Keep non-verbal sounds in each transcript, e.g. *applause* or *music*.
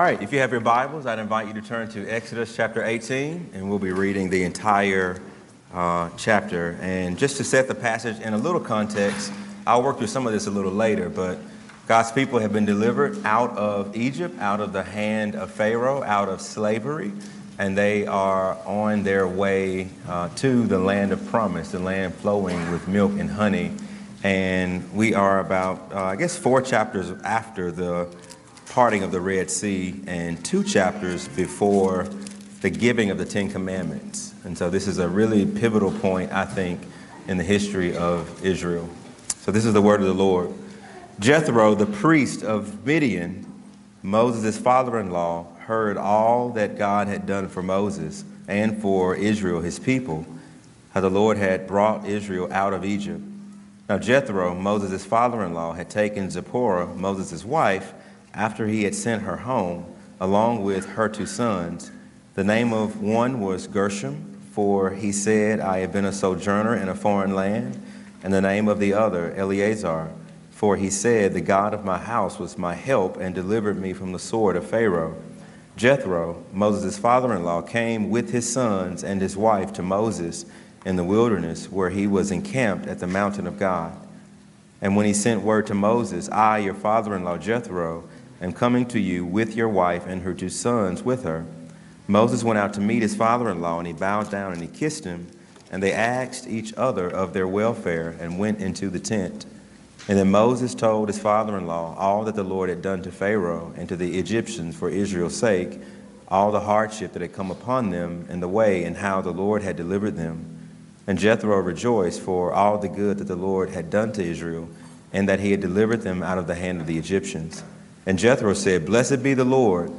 All right, if you have your Bibles, I'd invite you to turn to Exodus chapter 18, and we'll be reading the entire uh, chapter. And just to set the passage in a little context, I'll work through some of this a little later, but God's people have been delivered out of Egypt, out of the hand of Pharaoh, out of slavery, and they are on their way uh, to the land of promise, the land flowing with milk and honey. And we are about, uh, I guess, four chapters after the parting of the Red Sea and two chapters before the giving of the Ten Commandments. And so this is a really pivotal point, I think, in the history of Israel. So this is the word of the Lord. Jethro, the priest of Midian, Moses' father in law, heard all that God had done for Moses and for Israel, his people, how the Lord had brought Israel out of Egypt. Now, Jethro, Moses' father in law, had taken Zipporah, Moses' wife, after he had sent her home, along with her two sons. The name of one was Gershom, for he said, I have been a sojourner in a foreign land. And the name of the other, Eleazar, for he said, The God of my house was my help and delivered me from the sword of Pharaoh. Jethro, Moses' father in law, came with his sons and his wife to Moses in the wilderness, where he was encamped at the mountain of God. And when he sent word to Moses, I, your father in law Jethro, am coming to you with your wife and her two sons with her. Moses went out to meet his father in law, and he bowed down and he kissed him. And they asked each other of their welfare and went into the tent. And then Moses told his father in law all that the Lord had done to Pharaoh and to the Egyptians for Israel's sake, all the hardship that had come upon them in the way, and how the Lord had delivered them. And Jethro rejoiced for all the good that the Lord had done to Israel, and that he had delivered them out of the hand of the Egyptians. And Jethro said, Blessed be the Lord,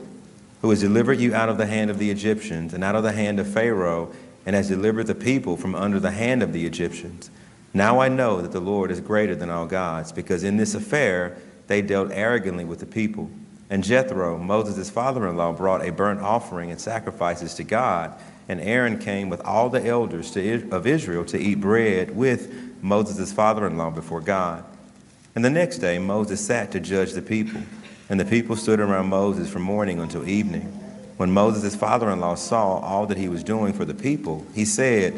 who has delivered you out of the hand of the Egyptians, and out of the hand of Pharaoh, and has delivered the people from under the hand of the Egyptians. Now I know that the Lord is greater than all gods, because in this affair they dealt arrogantly with the people. And Jethro, Moses' father in law, brought a burnt offering and sacrifices to God. And Aaron came with all the elders to, of Israel to eat bread with Moses' father in law before God. And the next day Moses sat to judge the people. And the people stood around Moses from morning until evening. When Moses' father in law saw all that he was doing for the people, he said,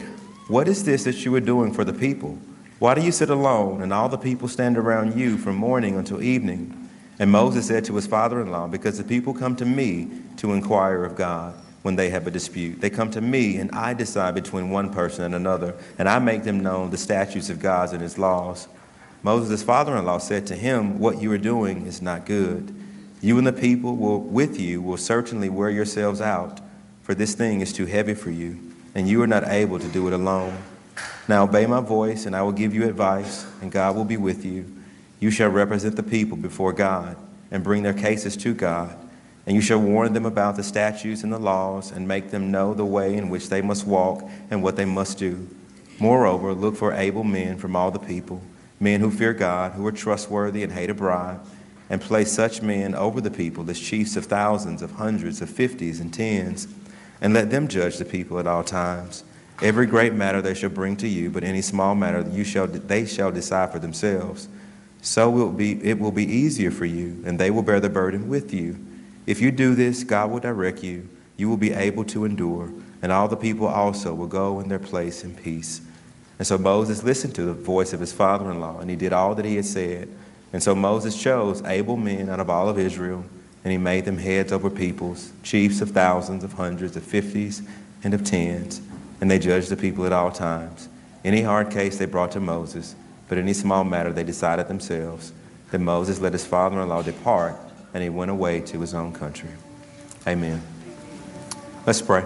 What is this that you are doing for the people? Why do you sit alone and all the people stand around you from morning until evening? And Moses said to his father in law, Because the people come to me to inquire of God when they have a dispute. They come to me, and I decide between one person and another, and I make them known the statutes of God and his laws. Moses' father in law said to him, What you are doing is not good. You and the people will, with you will certainly wear yourselves out, for this thing is too heavy for you, and you are not able to do it alone. Now obey my voice, and I will give you advice, and God will be with you. You shall represent the people before God, and bring their cases to God. And you shall warn them about the statutes and the laws, and make them know the way in which they must walk and what they must do. Moreover, look for able men from all the people, men who fear God, who are trustworthy and hate a bribe and place such men over the people as chiefs of thousands, of hundreds, of fifties, and tens, and let them judge the people at all times. Every great matter they shall bring to you, but any small matter you shall, they shall decide for themselves. So will be, it will be easier for you, and they will bear the burden with you. If you do this, God will direct you. You will be able to endure, and all the people also will go in their place in peace. And so Moses listened to the voice of his father in law, and he did all that he had said. And so Moses chose able men out of all of Israel, and he made them heads over peoples, chiefs of thousands, of hundreds, of fifties, and of tens. And they judged the people at all times. Any hard case they brought to Moses, but any small matter they decided themselves. Then Moses let his father in law depart, and he went away to his own country. Amen. Let's pray.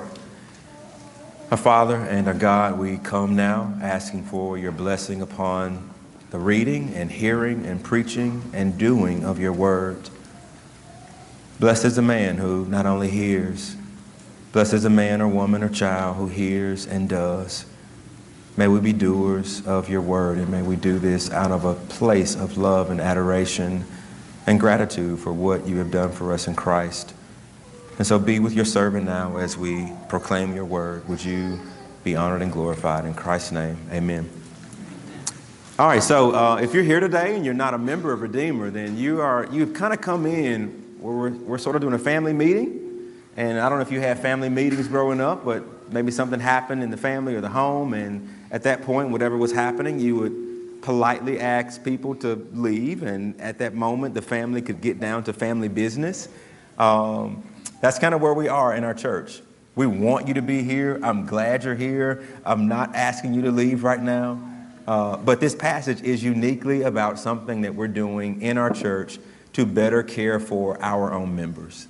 Our Father and our God, we come now asking for your blessing upon the reading and hearing and preaching and doing of your word. Blessed is the man who not only hears, blessed is the man or woman or child who hears and does. May we be doers of your word, and may we do this out of a place of love and adoration and gratitude for what you have done for us in Christ. And so be with your servant now as we proclaim your word. Would you be honored and glorified? In Christ's name, amen. All right, so uh, if you're here today and you're not a member of Redeemer, then you are you've kind of come in we're, we're sort of doing a family meeting. And I don't know if you had family meetings growing up, but maybe something happened in the family or the home. And at that point, whatever was happening, you would politely ask people to leave. And at that moment, the family could get down to family business. Um, that's kind of where we are in our church. We want you to be here. I'm glad you're here. I'm not asking you to leave right now. Uh, but this passage is uniquely about something that we're doing in our church to better care for our own members.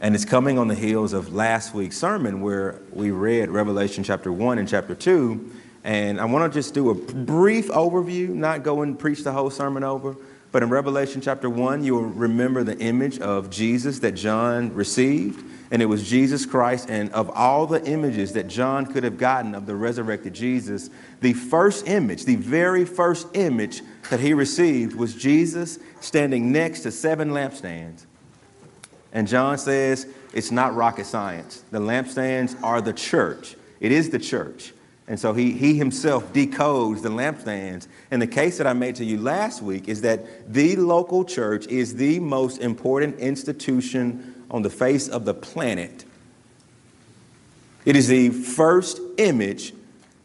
And it's coming on the heels of last week's sermon where we read Revelation chapter 1 and chapter 2. And I want to just do a brief overview, not go and preach the whole sermon over. But in Revelation chapter 1, you'll remember the image of Jesus that John received. And it was Jesus Christ. And of all the images that John could have gotten of the resurrected Jesus, the first image, the very first image that he received was Jesus standing next to seven lampstands. And John says it's not rocket science. The lampstands are the church, it is the church. And so he, he himself decodes the lampstands. And the case that I made to you last week is that the local church is the most important institution on the face of the planet. It is the first image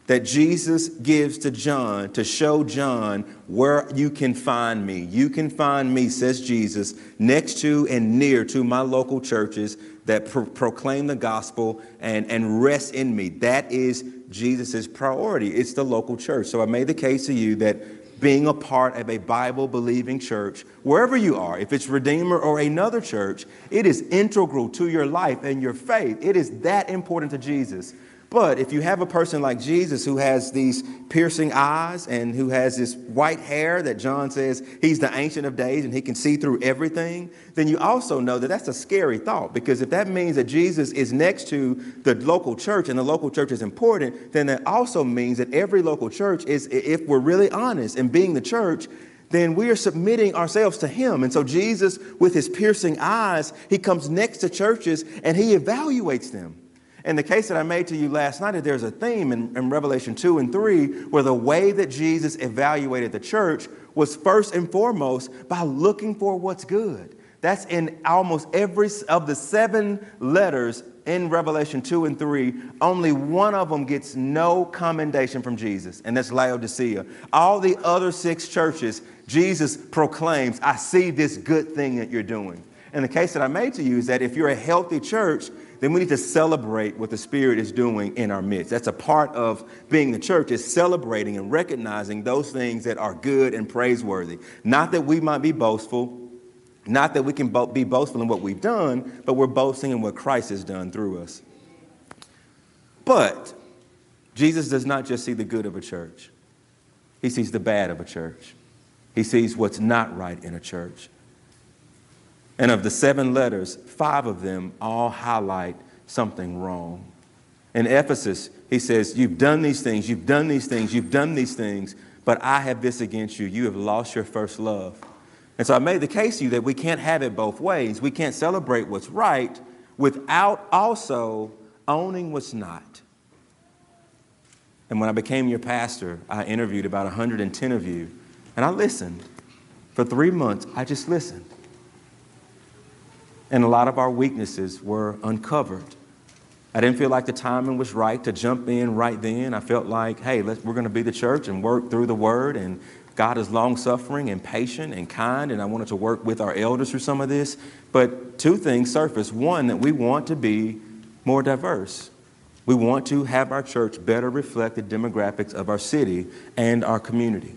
that Jesus gives to John to show John where you can find me. You can find me, says Jesus, next to and near to my local churches that pro- proclaim the gospel and, and rest in me. That is Jesus' priority. It's the local church. So I made the case to you that being a part of a Bible believing church, wherever you are, if it's Redeemer or another church, it is integral to your life and your faith. It is that important to Jesus. But if you have a person like Jesus who has these piercing eyes and who has this white hair that John says he's the Ancient of Days and he can see through everything, then you also know that that's a scary thought because if that means that Jesus is next to the local church and the local church is important, then that also means that every local church is, if we're really honest in being the church, then we are submitting ourselves to him. And so Jesus, with his piercing eyes, he comes next to churches and he evaluates them. In the case that I made to you last night, is there's a theme in, in, Revelation 2 and 3 where the way that Jesus evaluated the church was first and foremost by looking for what's good. That's in almost every of the seven letters in Revelation 2 and 3. Only one of them gets no commendation from Jesus, and that's Laodicea. All the other six churches, Jesus proclaims, I see this good thing that you're doing. And the case that I made to you is that if you're a healthy church, then we need to celebrate what the Spirit is doing in our midst. That's a part of being the church, is celebrating and recognizing those things that are good and praiseworthy. Not that we might be boastful, not that we can be boastful in what we've done, but we're boasting in what Christ has done through us. But Jesus does not just see the good of a church, he sees the bad of a church. He sees what's not right in a church. And of the seven letters, five of them all highlight something wrong. In Ephesus, he says, You've done these things, you've done these things, you've done these things, but I have this against you. You have lost your first love. And so I made the case to you that we can't have it both ways. We can't celebrate what's right without also owning what's not. And when I became your pastor, I interviewed about 110 of you, and I listened. For three months, I just listened. And a lot of our weaknesses were uncovered. I didn't feel like the timing was right to jump in right then. I felt like, hey, we're going to be the church and work through the word. And God is long suffering and patient and kind. And I wanted to work with our elders through some of this. But two things surfaced. One, that we want to be more diverse. We want to have our church better reflect the demographics of our city and our community.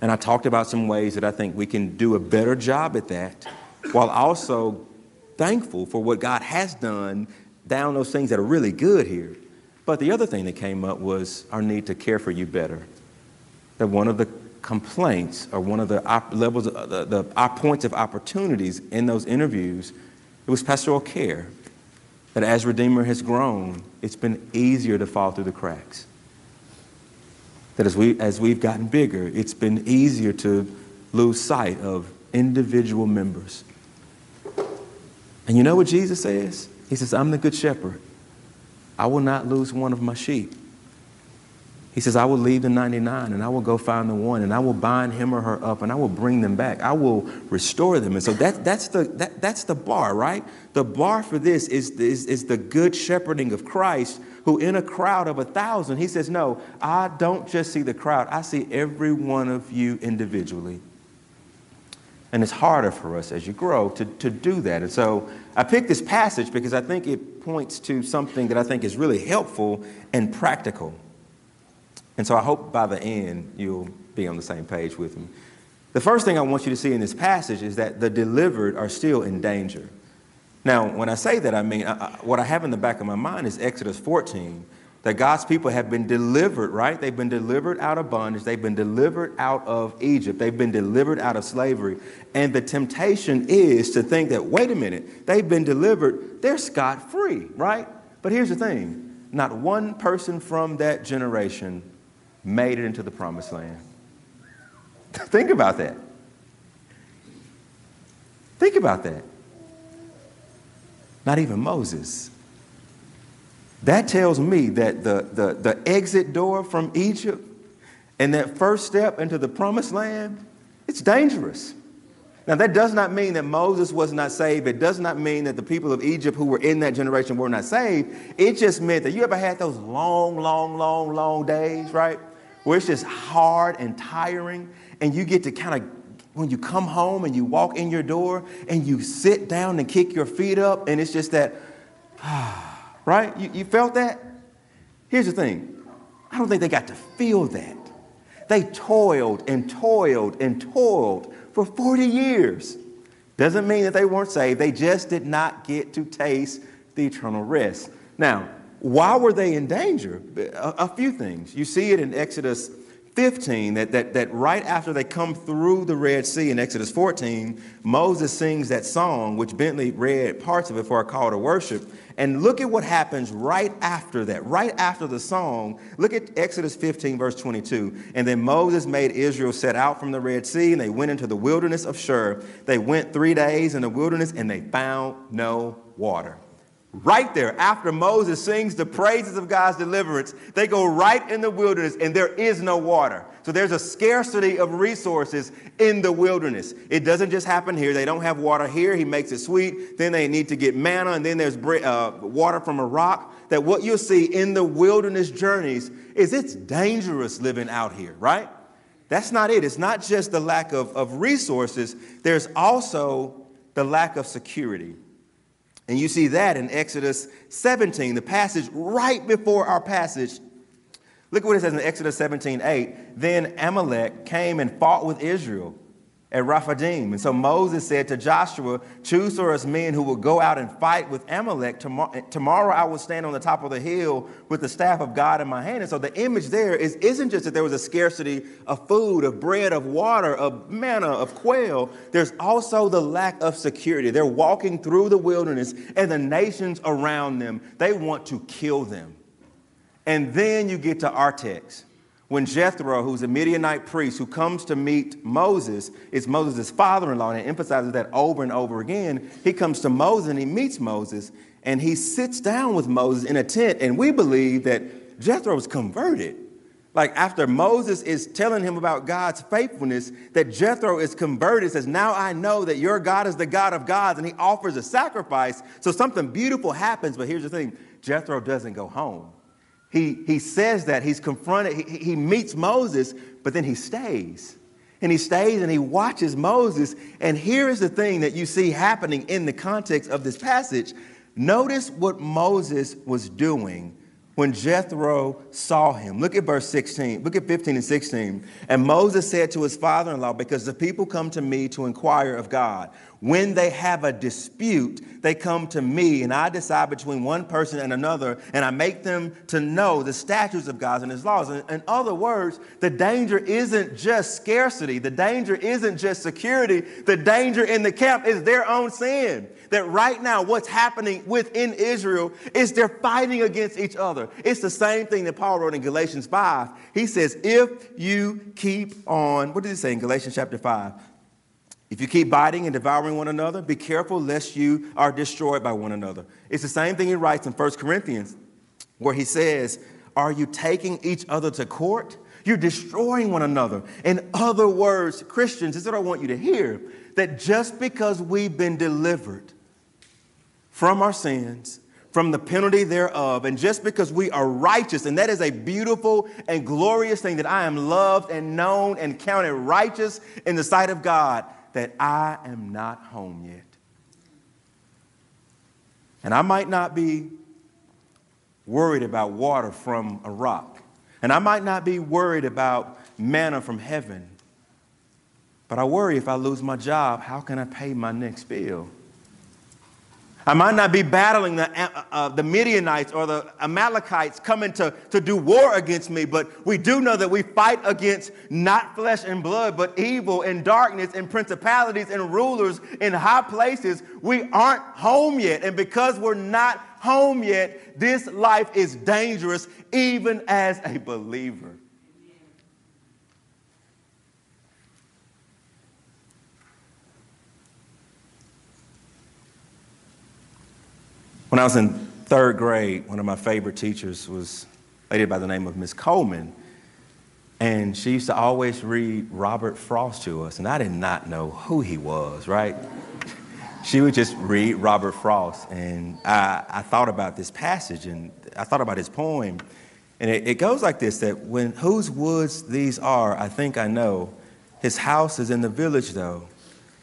And I talked about some ways that I think we can do a better job at that while also thankful for what God has done down those things that are really good here. But the other thing that came up was our need to care for you better. That one of the complaints or one of the op- levels, of the, the points of opportunities in those interviews, it was pastoral care. That as Redeemer has grown, it's been easier to fall through the cracks. That as, we, as we've gotten bigger, it's been easier to lose sight of individual members and you know what Jesus says? He says, I'm the good shepherd. I will not lose one of my sheep. He says, I will leave the 99 and I will go find the one and I will bind him or her up and I will bring them back. I will restore them. And so that, that's, the, that, that's the bar, right? The bar for this is, is, is the good shepherding of Christ, who in a crowd of a thousand, he says, No, I don't just see the crowd, I see every one of you individually. And it's harder for us as you grow to, to do that. And so I picked this passage because I think it points to something that I think is really helpful and practical. And so I hope by the end you'll be on the same page with me. The first thing I want you to see in this passage is that the delivered are still in danger. Now, when I say that, I mean, I, what I have in the back of my mind is Exodus 14, that God's people have been delivered, right? They've been delivered out of bondage. They've been delivered out of Egypt. They've been delivered out of slavery. And the temptation is to think that, wait a minute, they've been delivered, they're scot free, right? But here's the thing not one person from that generation made it into the promised land. *laughs* Think about that. Think about that. Not even Moses. That tells me that the, the, the exit door from Egypt and that first step into the promised land, it's dangerous. Now, that does not mean that Moses was not saved. It does not mean that the people of Egypt who were in that generation were not saved. It just meant that you ever had those long, long, long, long days, right? where it's just hard and tiring, and you get to kind of when you come home and you walk in your door and you sit down and kick your feet up, and it's just that, *sighs* ah, right? You, you felt that? Here's the thing I don't think they got to feel that. They toiled and toiled and toiled for 40 years. Doesn't mean that they weren't saved, they just did not get to taste the eternal rest. Now, why were they in danger? A, a, few things. You see it in Exodus 15 that, that, that right after they come through the Red Sea in Exodus 14, Moses sings that song, which Bentley read parts of it for a call to worship. And look at what happens right after that, right after the song. Look at Exodus 15, verse 22. And then Moses made Israel set out from the Red Sea, and they went into the wilderness of Shur. They went three days in the wilderness, and they found no water. Right there, after Moses sings the praises of God's deliverance, they go right in the wilderness and there is no water. So there's a scarcity of resources in the wilderness. It doesn't just happen here. They don't have water here. He makes it sweet. Then they need to get manna, and then there's uh, water from a rock. That what you'll see in the wilderness journeys is it's dangerous living out here, right? That's not it. It's not just the lack of, of resources, there's also the lack of security. And you see that in Exodus 17, the passage right before our passage. Look at what it says in Exodus 17 8. Then Amalek came and fought with Israel at Rephidim. And so Moses said to Joshua, Choose for us men who will go out and fight with Amalek. Tomorrow I will stand on the top of the hill with the staff of God in my hand. And so the image there is, isn't just that there was a scarcity of food, of bread, of water, of manna, of quail. There's also the lack of security. They're walking through the wilderness, and the nations around them, they want to kill them. And then you get to our text when Jethro, who's a Midianite priest who comes to meet Moses, it's Moses' father in law, and he emphasizes that over and over again. He comes to Moses and he meets Moses, and he sits down with Moses in a tent, and we believe that Jethro was converted. Like after Moses is telling him about God's faithfulness, that Jethro is converted, says, Now I know that your God is the God of gods, and he offers a sacrifice. So something beautiful happens, but here's the thing Jethro doesn't go home he, he says that he's confronted, he, he meets Moses, but then he stays. And he stays and he watches Moses. And here is the thing that you see happening in the context of this passage. Notice what Moses was doing when Jethro saw him. Look at verse 16. Look at 15 and 16. And Moses said to his father in law, Because the people come to me to inquire of God. When they have a dispute, they come to me, and I decide between one person and another, and I make them to know the statutes of God and his laws. In, other words, the danger isn't just scarcity, the danger isn't just security, the danger in the camp is their own sin. That right now, what's happening within Israel is they're fighting against each other. It's the same thing that Paul wrote in Galatians 5. He says, If you keep on, what does he say in Galatians chapter 5? If you keep biting and devouring one another, be careful lest you are destroyed by one another. It's the same thing he writes in 1 Corinthians, where he says, Are you taking each other to court? You're destroying one another. In other words, Christians, this is what I want you to hear that just because we've been delivered from our sins, from the penalty thereof, and just because we are righteous, and that is a beautiful and glorious thing that I am loved and known and counted righteous in the sight of God, that I am not home yet. And I might not be worried about water from a rock. And I might not be worried about manna from heaven. But I worry if I lose my job, how can I pay my next bill? I might not be battling the, uh, uh, the Midianites or the Amalekites coming to, to do war against me, but we do know that we fight against not flesh and blood, but evil and darkness and principalities and rulers in high places. We aren't home yet. And because we're not home yet, this life is dangerous, even as a believer. When I was in third grade, one of my favorite teachers was a lady by the name of Miss Coleman. And she used to always read Robert Frost to us, and I did not know who he was, right? *laughs* she would just read Robert Frost, and I, I thought about this passage, and I thought about his poem, and it, it goes like this: that when whose woods these are, I think I know. His house is in the village, though.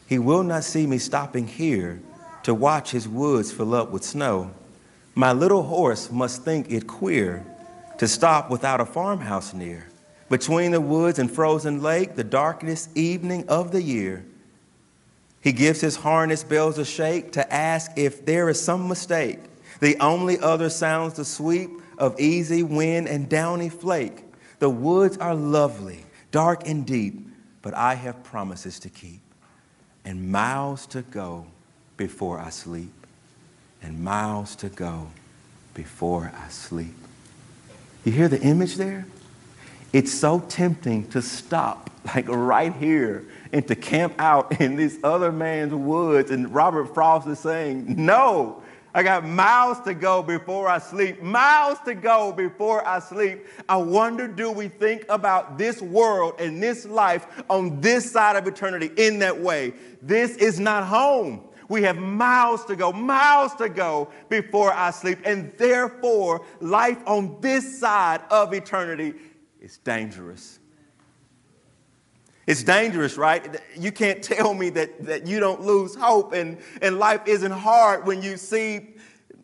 He will not see me stopping here to watch his woods fill up with snow. My little horse must think it queer to stop without a farmhouse near. Between the woods and frozen lake, the darkest evening of the year, he gives his harness bells a shake to ask if there is some mistake. The only other sounds the sweep of easy wind and downy flake. The woods are lovely, dark and deep, but I have promises to keep and miles to go before I sleep, and miles to go before I sleep. You hear the image there? It's so tempting to stop, *laughs* like right here, and to camp out in this other man's woods. And Robert Frost is saying, No, I got miles to go before I sleep, miles to go before I sleep. I wonder do we think about this world and this life on this side of eternity in that way? This is not home. We have miles to go, miles to go before I sleep. And therefore, life on this side of eternity is dangerous. It's dangerous, right? You can't tell me that, that you don't lose hope and, and life isn't hard when you see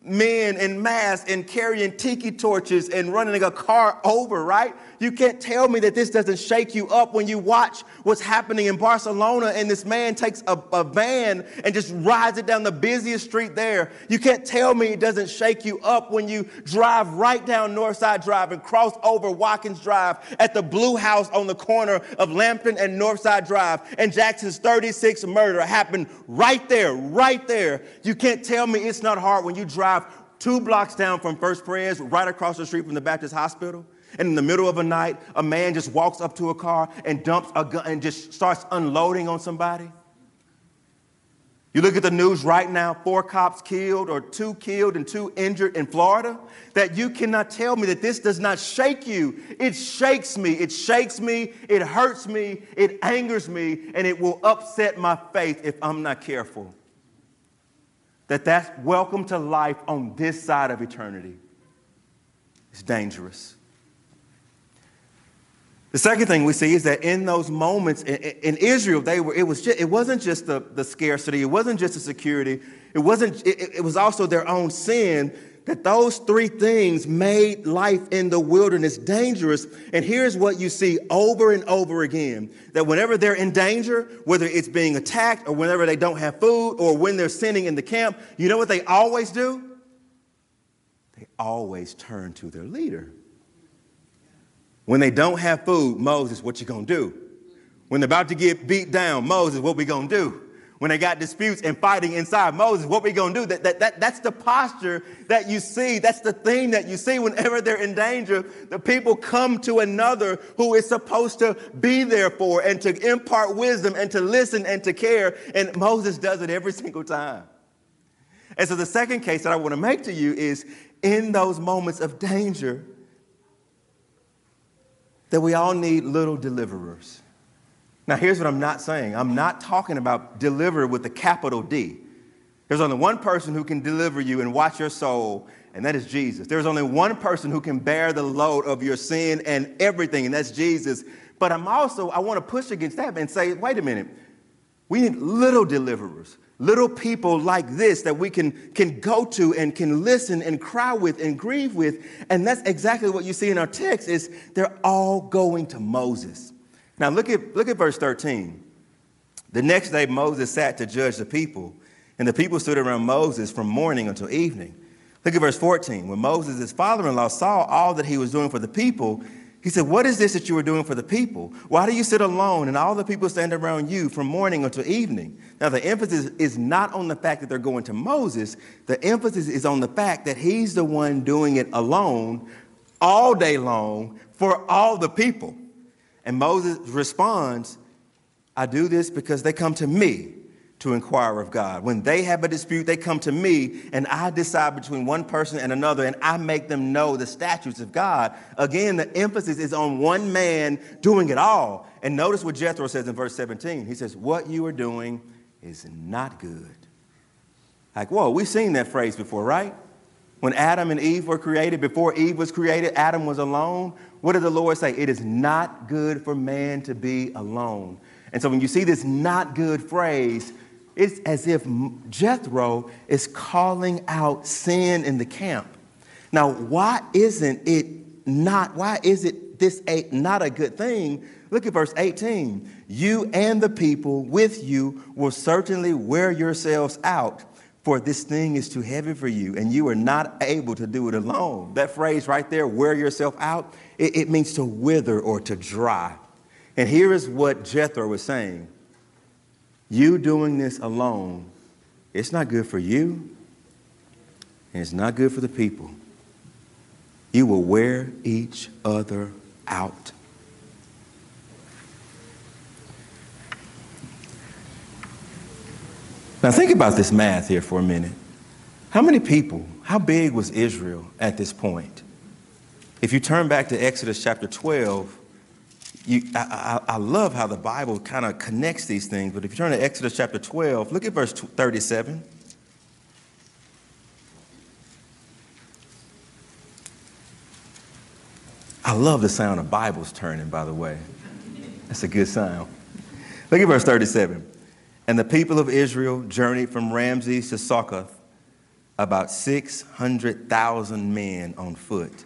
men in masks and carrying tiki torches and running a car over, right? You can't tell me that this doesn't shake you up when you watch what's happening in Barcelona and this man takes a, a, van and just rides it down the busiest street there. You can't tell me it doesn't shake you up when you drive right down Northside Drive and cross over Watkins Drive at the Blue House on the corner of Lambton and Northside Drive and Jackson's 36 murder happened right there, right there. You can't tell me it's not hard when you drive two blocks down from First Pres, right across the street from the Baptist Hospital and in the middle of a night, a man just walks up to a car and dumps a gun and just starts unloading on somebody. You look at the news right now, four cops killed or two killed and two injured in Florida, that you cannot tell me that this does not shake you. It shakes me. It shakes me. It hurts me. It angers me. And it will upset my faith if I'm not careful. That that's welcome to life on this side of eternity. It's dangerous. The second thing we see is that in those moments in, Israel, they were, it, was just, it wasn't just the, the scarcity, it wasn't just the security, it, wasn't, it, it was also their own sin that those three things made life in the wilderness dangerous. And here's what you see over and over again that whenever they're in danger, whether it's being attacked or whenever they don't have food or when they're sinning in the camp, you know what they always do? They always turn to their leader. When they don't have food, Moses, what you gonna do? When they're about to get beat down, Moses, what we gonna do? When they got disputes and fighting inside, Moses, what we gonna do? That, that, that, that's the posture that you see. That's the thing that you see whenever *laughs* they're in danger. The people come to another who is supposed to be there for and to impart wisdom and to listen and to care. And Moses does it every *laughs* single time. And so the second case that I want to make to you is in those moments of danger, that we all need little deliverers. Now, here's what I'm not saying I'm not talking about deliver with a capital D. There's only one person who can deliver you and watch your soul, and that is Jesus. There's only one person who can bear the load of your sin and everything, and that's Jesus. But I'm also, I want to push against that and say, wait a minute. We need little deliverers, little people like this that we can, can go to and can listen and cry with and grieve with. And that's exactly what you see in our text is they're all going to Moses. Now look at, look at verse 13. The next day Moses sat to judge the people, and the people stood around Moses from morning until evening. Look at verse 14. When Moses, his father-in-law, saw all that he was doing for the people, he said, What is this that you are doing for the people? Why do you sit alone and all the people stand around you from morning until evening? Now, the emphasis is not on the fact that they're going to Moses, the emphasis is on the fact that he's the one doing it alone all day long for all the people. And Moses responds, I do this because they come to me to inquire of God. When they have a dispute, they come to me, and I decide between one person and another, and I make them know the statutes of God. Again, the emphasis is on one man doing it all. And notice what Jethro says in verse 17. He says, What you are doing is not good. Like, whoa, we've seen that phrase before, right? When Adam and Eve were created, before Eve was created, Adam was alone. What did the Lord say? It is not good for man to be alone. And so when you see this not good phrase, it's as if Jethro is calling out sin in the camp. Now, why isn't it not, why is it this a, not a good thing? Look at verse 18. You and the people with you will certainly wear yourselves out, for this thing is too heavy for you, and you are not able to do it alone. That phrase right there, wear yourself out, it, it means to wither or to dry. And here is what Jethro was saying you doing this alone, it's not good for you, and it's not good for the people. You will wear each other out. Now, think about this math here for a minute. How many people, how big was Israel at this point? If you turn back to Exodus chapter 12, you, I, I, I love how the Bible kind of connects these things, but if you turn to Exodus chapter 12, look at verse 37. I love the sound of Bibles turning, by the way. That's a good sound. Look at verse 37. And the people of Israel journeyed from Ramses to Succoth, about 600,000 men on foot,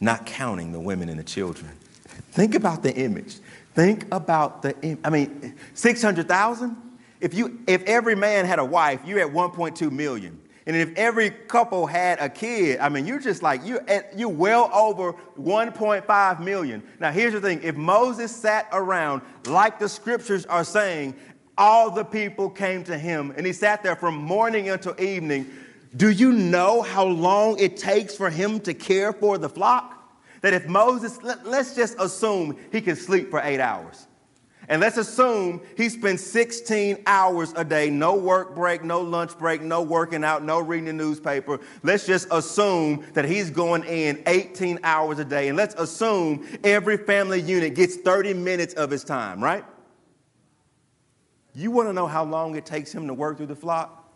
not counting the women and the children. Think about the image. Think about the, I mean, 600,000? If you, if every man had a wife, you're at 1.2 million. And if every couple had a kid, I mean, you're just like, you're, at, you're well over 1.5 million. Now, here's the thing if Moses sat around, like the scriptures are saying, all the people came to him, and he sat there from morning until evening. Do you know how long it takes for him to care for the flock? That if Moses, let, us just assume he can sleep for eight hours. And let's assume he spends 16 hours a day, no work break, no lunch break, no working out, no reading the newspaper. Let's just assume that he's going in 18 hours a day. And let's assume every family unit gets 30 minutes of his time, right? You want to know how long it takes him to work through the flock?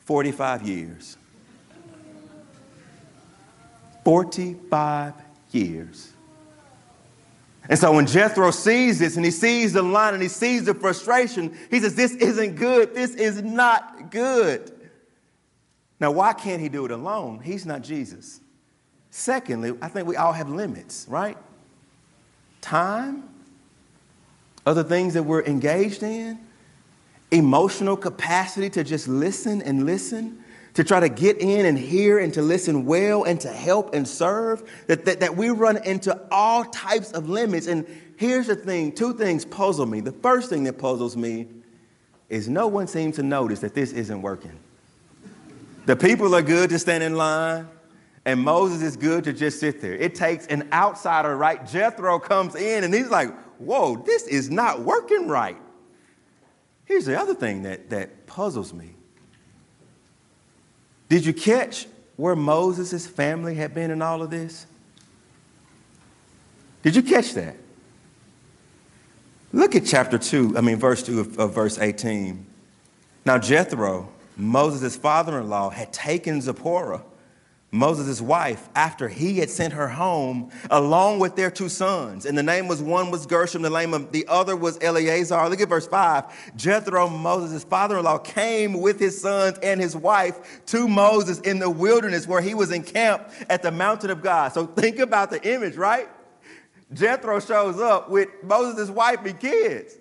45 years. 45 years. And so when Jethro sees this and he sees the line and he sees the frustration, he says, This isn't good. This is not good. Now, why can't he do it alone? He's not Jesus. Secondly, I think we all have limits, right? Time, other things that we're engaged in, emotional capacity to just listen and listen to try to get in and hear and to listen well and to help and serve, that, that, that we run into all types of limits. And here's the thing two things puzzle me. The first thing that puzzles me is no one seems to notice that this isn't working. The people are good to stand in line, and Moses is good to just sit there. It takes an outsider, right? Jethro comes in and he's like, whoa, this is not working right. Here's the other thing that, that puzzles me did you catch where Moses' family had been in all of this? Did you catch that? Look at chapter 2, I mean, verse 2 of, of verse 18. Now, Jethro, Moses' father in law, had taken Zipporah Moses' wife, after he had sent her home, along with their two sons. And the name was one was Gershom, the name of the other was Eleazar. Look at verse 5. Jethro, Moses' father in law, came with his sons and his wife to Moses in the wilderness where he was encamped at the mountain of God. So think about the image, right? Jethro shows up with Moses' wife and kids.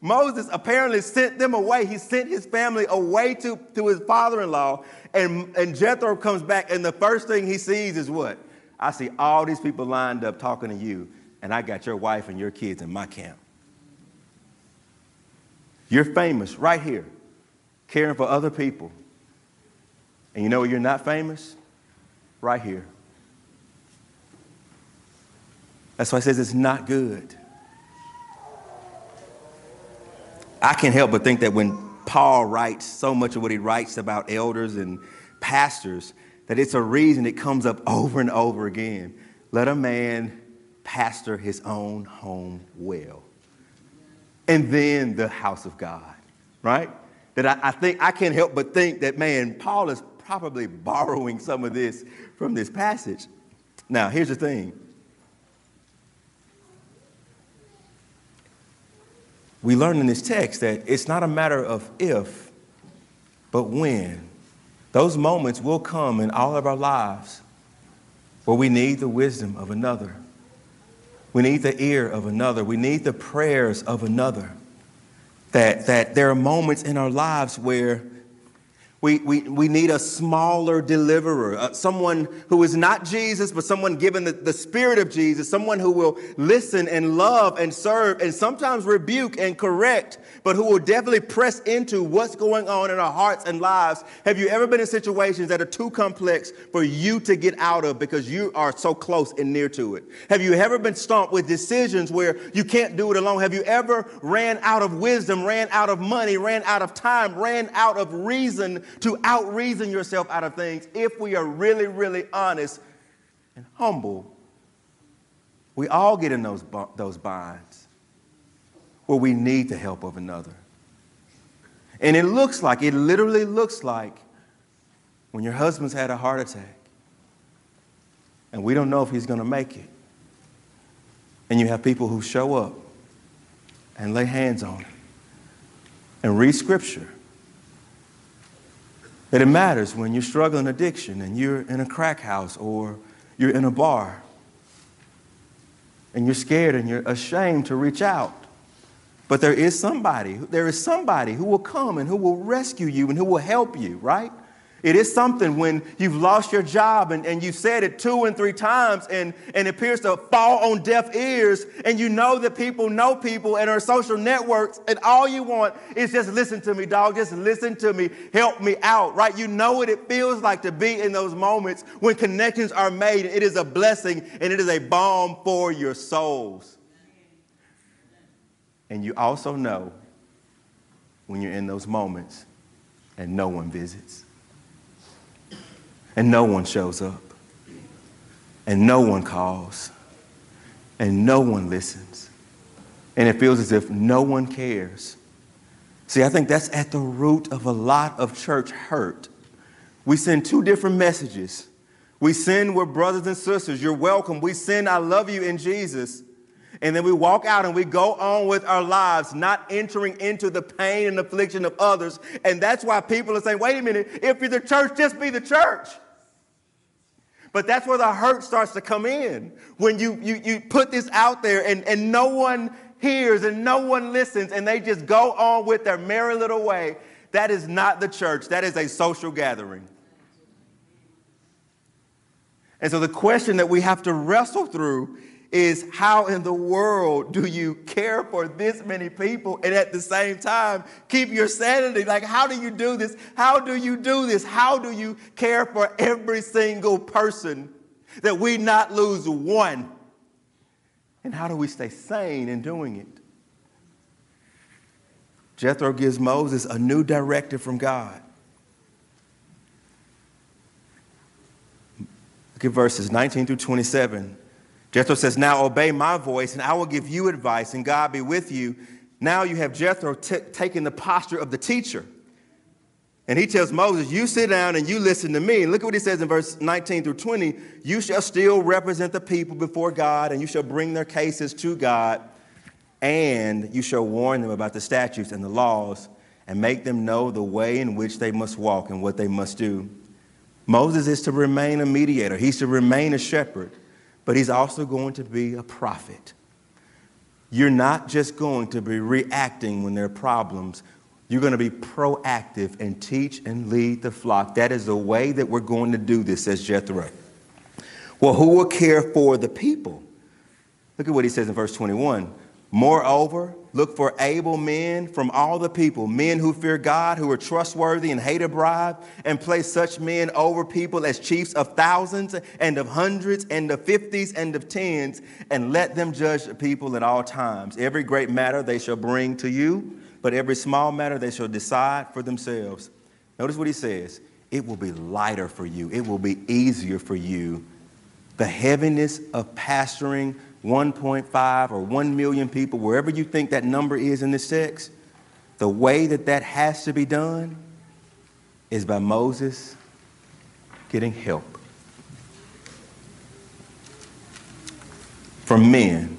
Moses apparently sent them away. He sent his family away to, to his father in law and, and Jethro comes back, and the first thing he sees is what? I see all these people lined up talking to you, and I got your wife and your kids in my camp. You're famous right here, caring for other people. And you know you're not famous? Right here. That's why he says it's not good. I can't help but think that when Paul writes so much of what he writes about elders and pastors that it's a reason it comes up over and over again. Let a man pastor his own home well. And then the house of God, right? That I, I think I can't help but think that, man, Paul is probably *laughs* borrowing some of this from this passage. Now, here's the thing we learn in this text that it's not a matter of if, but when. Those moments will come in all of our lives where we need the wisdom of another. We need the ear of another. We need the prayers of another. That, that there are moments in our lives where we, we, we need a smaller deliverer, uh, someone who is not Jesus, but someone given the, the spirit of Jesus, someone who will listen and love and serve and sometimes rebuke and correct, but who will definitely press into what's going on in our hearts and lives. Have you ever been in situations that are too complex for you to get out of because you are so close and near to it? Have you ever been stumped with decisions where you can't do it alone? Have you ever ran out of wisdom, ran out of money, ran out of time, ran out of reason? To outreason yourself out of things, if we are really, really honest and humble, we all get in those, those binds where we need the help of another. And it looks like, it literally looks like when your husband's had a heart attack and we don't know if he's going to make it. And you have people who show up and lay hands on him and read scripture that it matters when you're struggling addiction and you're in a crack house or you're in a bar and you're scared and you're ashamed to reach out. But there is somebody, there is somebody who will come and who will rescue you and who will help you, right? It is something when you've lost your job and, and you've said it two and three times and, and it appears to fall on deaf ears and you know that people know people and are social networks and all you want is just listen to me, dog. Just listen to me. Help me out, right? You know what it feels like to be in those moments when connections are made. It is a blessing and it is a balm for your souls. And you also know when you're in those moments and no one visits and no one shows up, and no one calls, and no one listens, and it feels as if no one cares. See, I think that's at the root of a lot of church hurt. We send two different messages. We send we're brothers and sisters, you're welcome. We send I love you in Jesus. And then we walk out and we go on with our lives, not entering into the pain and affliction of others. And that's why people are saying, wait a minute, if you're the church, just be the church. But that's where the hurt starts to come in. When you, you, you put this out there and, and no one hears and no one listens and they just go on with their merry little way, that is not the church. That is a social gathering. And so the question that we have to wrestle through is how in the world do you care for this many people and at the same time keep your sanity? Like, how do you do this? How do you do this? How do you care for every single person that we not lose one? And how do we stay sane in doing it? Jethro gives Moses a new directive from God. Look at verses 19 through 27. Jethro says, Now obey my voice, and I will give you advice, and God be with you. Now you have Jethro t- taking the posture of the teacher. And he tells Moses, You sit down and you listen to me. And look at what he says in verse 19 through 20 You shall still represent the people before God, and you shall bring their cases to God, and you shall warn them about the statutes and the laws, and make them know the way in which they must walk and what they must do. Moses is to remain a mediator, he's to remain a shepherd, but he's also going to be a prophet. You're not just going to be reacting when there are problems. You're going to be proactive and teach and lead the flock. That is the way that we're going to do this, says Jethro. Well, who will care for the people? Look at what he says in verse 21. Moreover, look for able men from all the people, men who fear God, who are trustworthy and hate a bribe, and place such men over people as chiefs of thousands and of hundreds and of fifties and of tens, and let them judge the people at all times. Every great matter they shall bring to you, but every small matter they shall decide for themselves. Notice what he says it will be lighter for you, it will be easier for you. The heaviness of pastoring 1.5 or 1 million people, wherever you think that number is in this text, the way that that has to be done is by Moses getting help from men,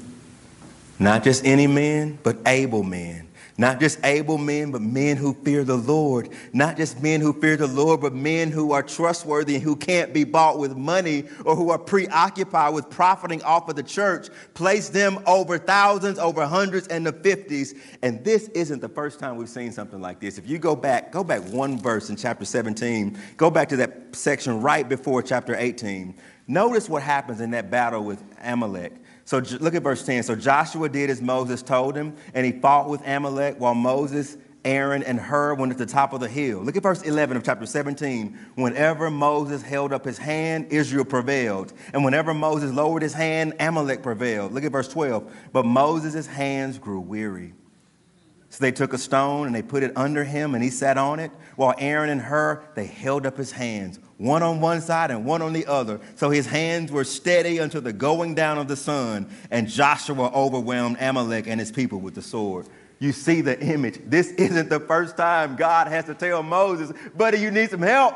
not just any men, but able men not just able men, but men who fear the Lord. Not just men who fear the Lord, but men who are trustworthy and who can't be bought with money or who are preoccupied with profiting off of the church. Place them over thousands, over hundreds, and the fifties. And this isn't the first time we've seen something like this. If you go back, go back one verse in chapter 17, go back to that section right before chapter 18. Notice what happens in that battle with Amalek. So look at verse 10. So Joshua did as Moses told him, and he fought with Amalek while Moses, Aaron, and Hur went at the top of the hill. Look at verse 11 of chapter 17. Whenever Moses held up his hand, Israel prevailed. And whenever Moses lowered his hand, Amalek prevailed. Look at verse 12. But Moses' hands grew weary. So they took a stone and they put it under him, and he sat on it, while Aaron and Hur, they held up his hands one on one side and one on the other. So his hands were steady until the going down of the sun, and Joshua overwhelmed Amalek and his people with the sword. You see the image. This isn't the first time God has to tell Moses, buddy, you need some help.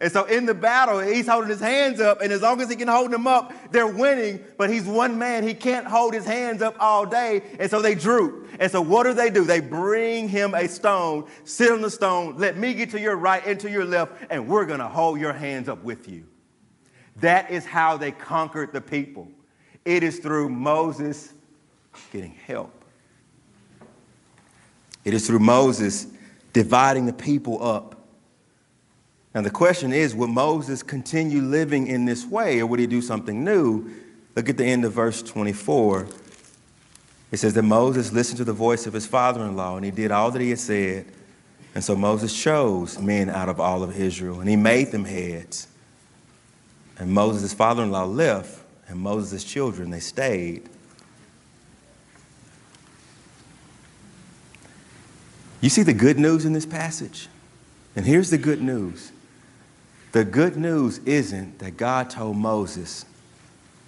And so in the battle, he's holding his hands up, and as long as he can hold them up, they're winning. But he's one man, he can't hold his hands up all day, and so they droop. And so what do they do? They bring him a stone, sit on the stone, let me get to your right and to your left, and we're gonna hold your hands up with you. That is how they conquered the people. It is through Moses getting help. It is through Moses dividing the people up now, the question is would Moses continue living in this way or would he do something new? Look at the end of verse 24. It says that Moses listened to the voice of his father in law and he did all that he had said. And so Moses chose men out of all of Israel and he made them heads. And Moses' father in law left, and Moses' children, they stayed. You see the good news in this passage? And here's the good news the good news isn't that God told Moses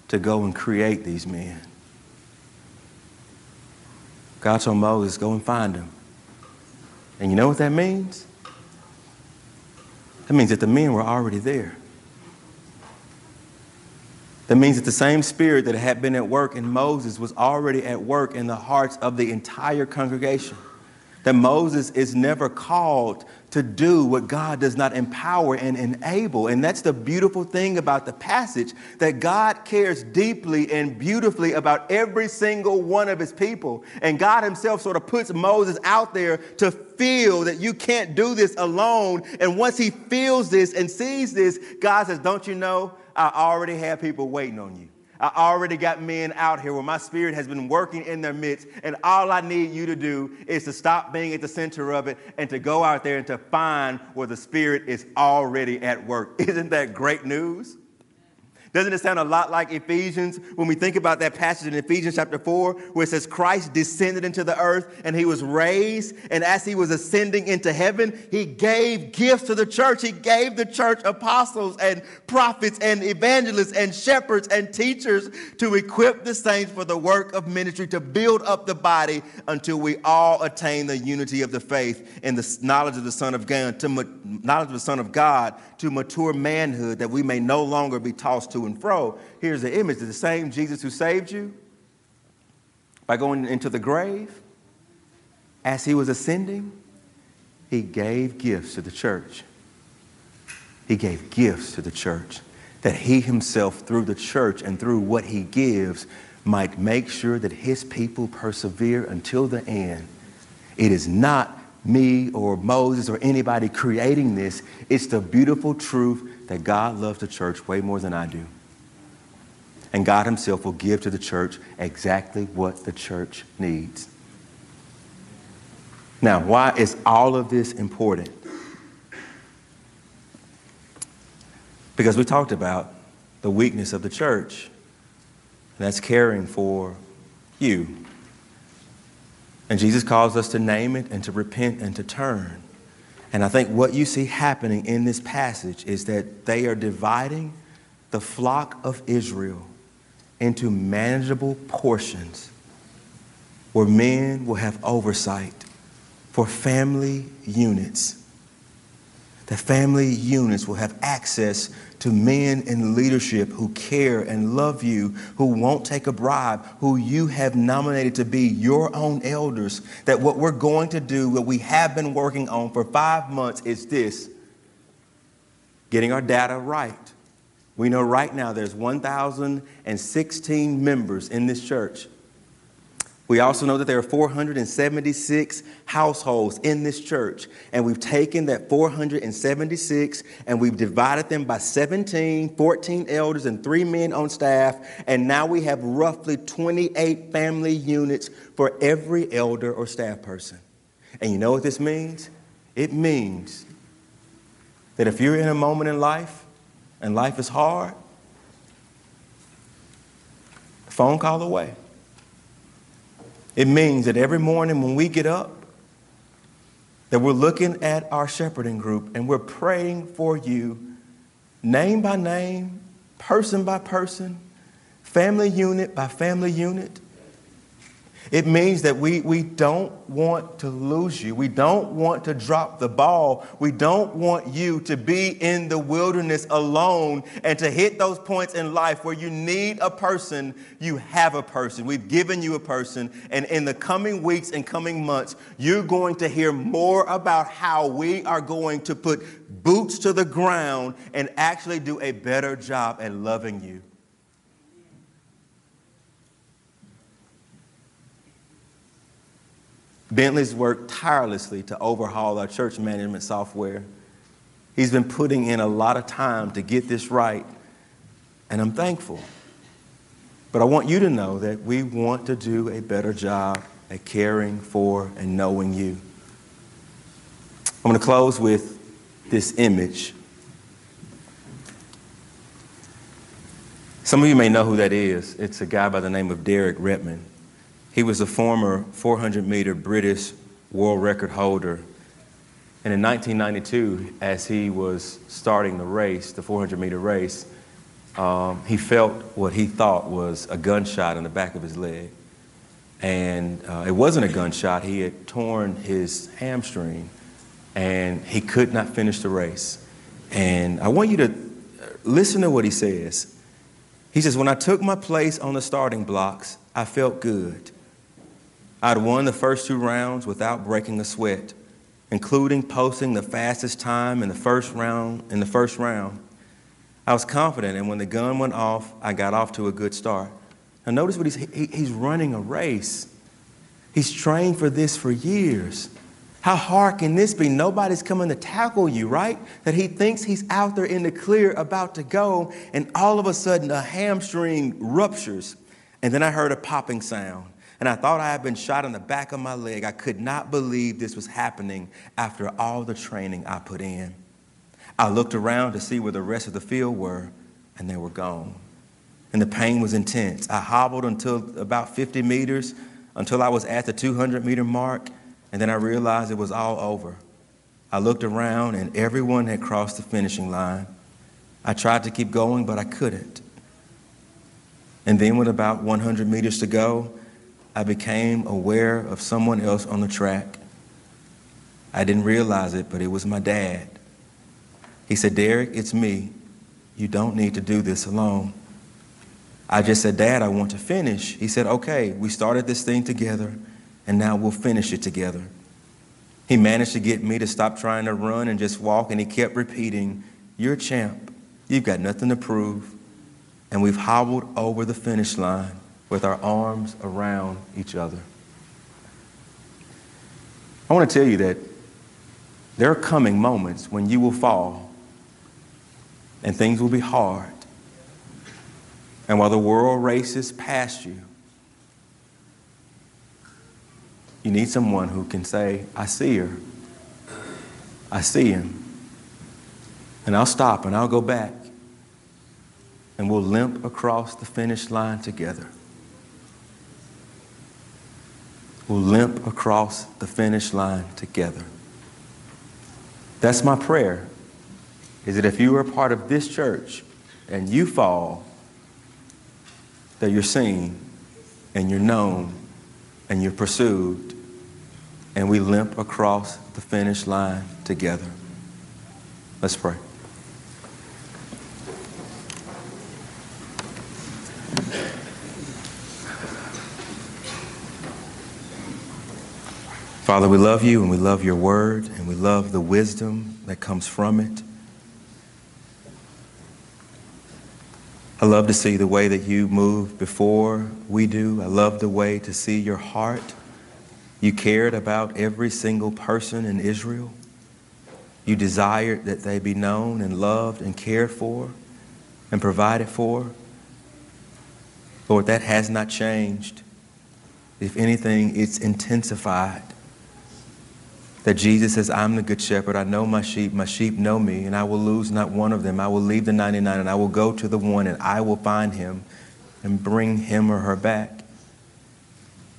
to go and create these men. God told Moses, go and find them. And you know what that means? That means that the men were already there. That means that the same spirit that had been at work in Moses was already at work in the hearts of the entire congregation that Moses is never called to do what God does not empower and enable. And that's the beautiful thing about the passage that God cares deeply and beautifully about every single one of his people. And God himself sort of puts Moses out there to feel that you can't do this alone. And once he feels this and sees this, God says, Don't you know? I already have people waiting on you. I already got men out here where my spirit has been working in their midst, and all I need you to do is to stop being at the center of it and to go out there and to find where the spirit is already at work. *laughs* Isn't that great news? Doesn't it sound a lot like Ephesians when we think about that passage in Ephesians chapter 4 where it says Christ descended into the earth and he was raised and as he was ascending into heaven, he gave gifts to the church. He gave the church apostles and prophets and evangelists and shepherds and teachers to equip the saints for the work of ministry to build up the body until we all attain the unity of the faith and the knowledge of the Son of God knowledge of the Son of God to mature manhood that we may no longer be tossed to and fro. Here's the image of the same Jesus who saved you by going into the grave, as he was ascending, he gave gifts to the church. He gave gifts to the church that he himself, through the church and through what he gives, might make sure that his people persevere until the end. It is not me or Moses or anybody creating this, it's the beautiful truth that God loves the church way more than I do. And God Himself will give to the church exactly what the church needs. Now, why is all of this important? Because we talked about the weakness of the church, and that's caring for you. And Jesus calls us to name it and to repent and to turn. And I think what you see happening in this passage is that they are dividing the flock of Israel into manageable portions where men will have oversight for family units. The family units will have access to men in leadership who care and love you, who won't take a bribe, who you have nominated to be your own elders. That what we're going to do, what we have been working on for five months, is this getting our data right. We know right now there's 1,016 members in this church. We also know that there are 476 households in this church, and we've taken that 476 and we've divided them by 17, 14 elders, and three men on staff, and now we have roughly 28 family units for every elder or staff person. And you know what this means? It means that if you're in a moment in life and life is hard, phone call away. It means that every morning when we get up, that we're looking at our shepherding group and we're praying for you, name by name, person by person, family unit by family unit, it means that we, we don't want to lose you. We don't want to drop the ball. We don't want you to be in the wilderness alone and to hit those points in life where you need a person, you have a person. We've given you a person. And in the coming weeks and coming months, you're going to hear more about how we are going to put boots to the ground and actually do a better job at loving you. Bentley's worked tirelessly to overhaul our church management software. He's been putting in a lot of time to get this right, and I'm thankful. But I want you to know that we want to do a better job at caring for and knowing you. I'm going to close with this image. Some of you may know who that is. It's a guy by the name of Derek Redmond. He was a former 400 meter British world record holder. And in 1992, as he was starting the race, the 400 meter race, um, he felt what he thought was a gunshot in the back of his leg. And uh, it wasn't a gunshot, he had torn his hamstring and he could not finish the race. And I want you to listen to what he says. He says, When I took my place on the starting blocks, I felt good. I'd won the first two rounds without breaking a sweat, including posting the fastest time in the first round. In the first round, I was confident, and when the gun went off, I got off to a good start. Now, notice what he's he, he's running a race. He's trained for this for years. How hard can this be? Nobody's coming to tackle you, right? That he thinks he's out there in the clear about to go, and all of a sudden a hamstring ruptures. And then I heard a popping sound and I thought I had been shot in the back of my leg. I could not believe this was happening after all the training I put in. I looked around to see where the rest of the field were, and they were gone. And the pain was intense. I hobbled until about 50 meters until I was at the 200 meter mark, and then I realized it was all over. I looked around and everyone had crossed the finishing line. I tried to keep going, but I couldn't. And then, with about 100 meters to go, I became aware of someone else on the track. I didn't realize it, but it was my dad. He said, Derek, it's me. You don't need to do this alone. I just said, Dad, I want to finish. He said, Okay, we started this thing together, and now we'll finish it together. He managed to get me to stop trying to run and just walk, and he kept repeating, You're a champ. You've got nothing to prove. And we've hobbled over the finish line with our arms around each other. I want to tell you that there are coming moments when you will fall and things will be hard. And while the world races past you, you need someone who can say, I see her. I see him. And I'll stop and I'll go back. And we'll limp across the finish line together. We'll limp across the finish line together. That's my prayer. Is that if you are part of this church and you fall, that you're seen and you're known and you're pursued, and we limp across the finish line together. Let's pray. Father, we love you and we love your word and we love the wisdom that comes from it. I love to see the way that you move before we do. I love the way to see your heart. You cared about every single person in Israel. You desired that they be known and loved and cared for and provided for. Lord, that has not changed. If anything, it's intensified that Jesus says, I'm the good shepherd. I know my sheep. My sheep know me, and I will lose not one of them. I will leave the 99, and I will go to the one, and I will find him and bring him or her back.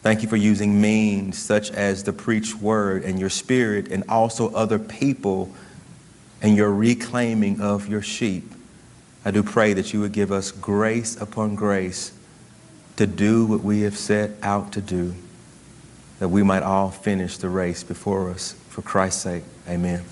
Thank you for using means such as the preached word and your spirit, and also other people and your reclaiming of your sheep. I do pray that you would give us grace upon grace to do what we have set out to do that we might all finish the race before us. For Christ's sake, amen.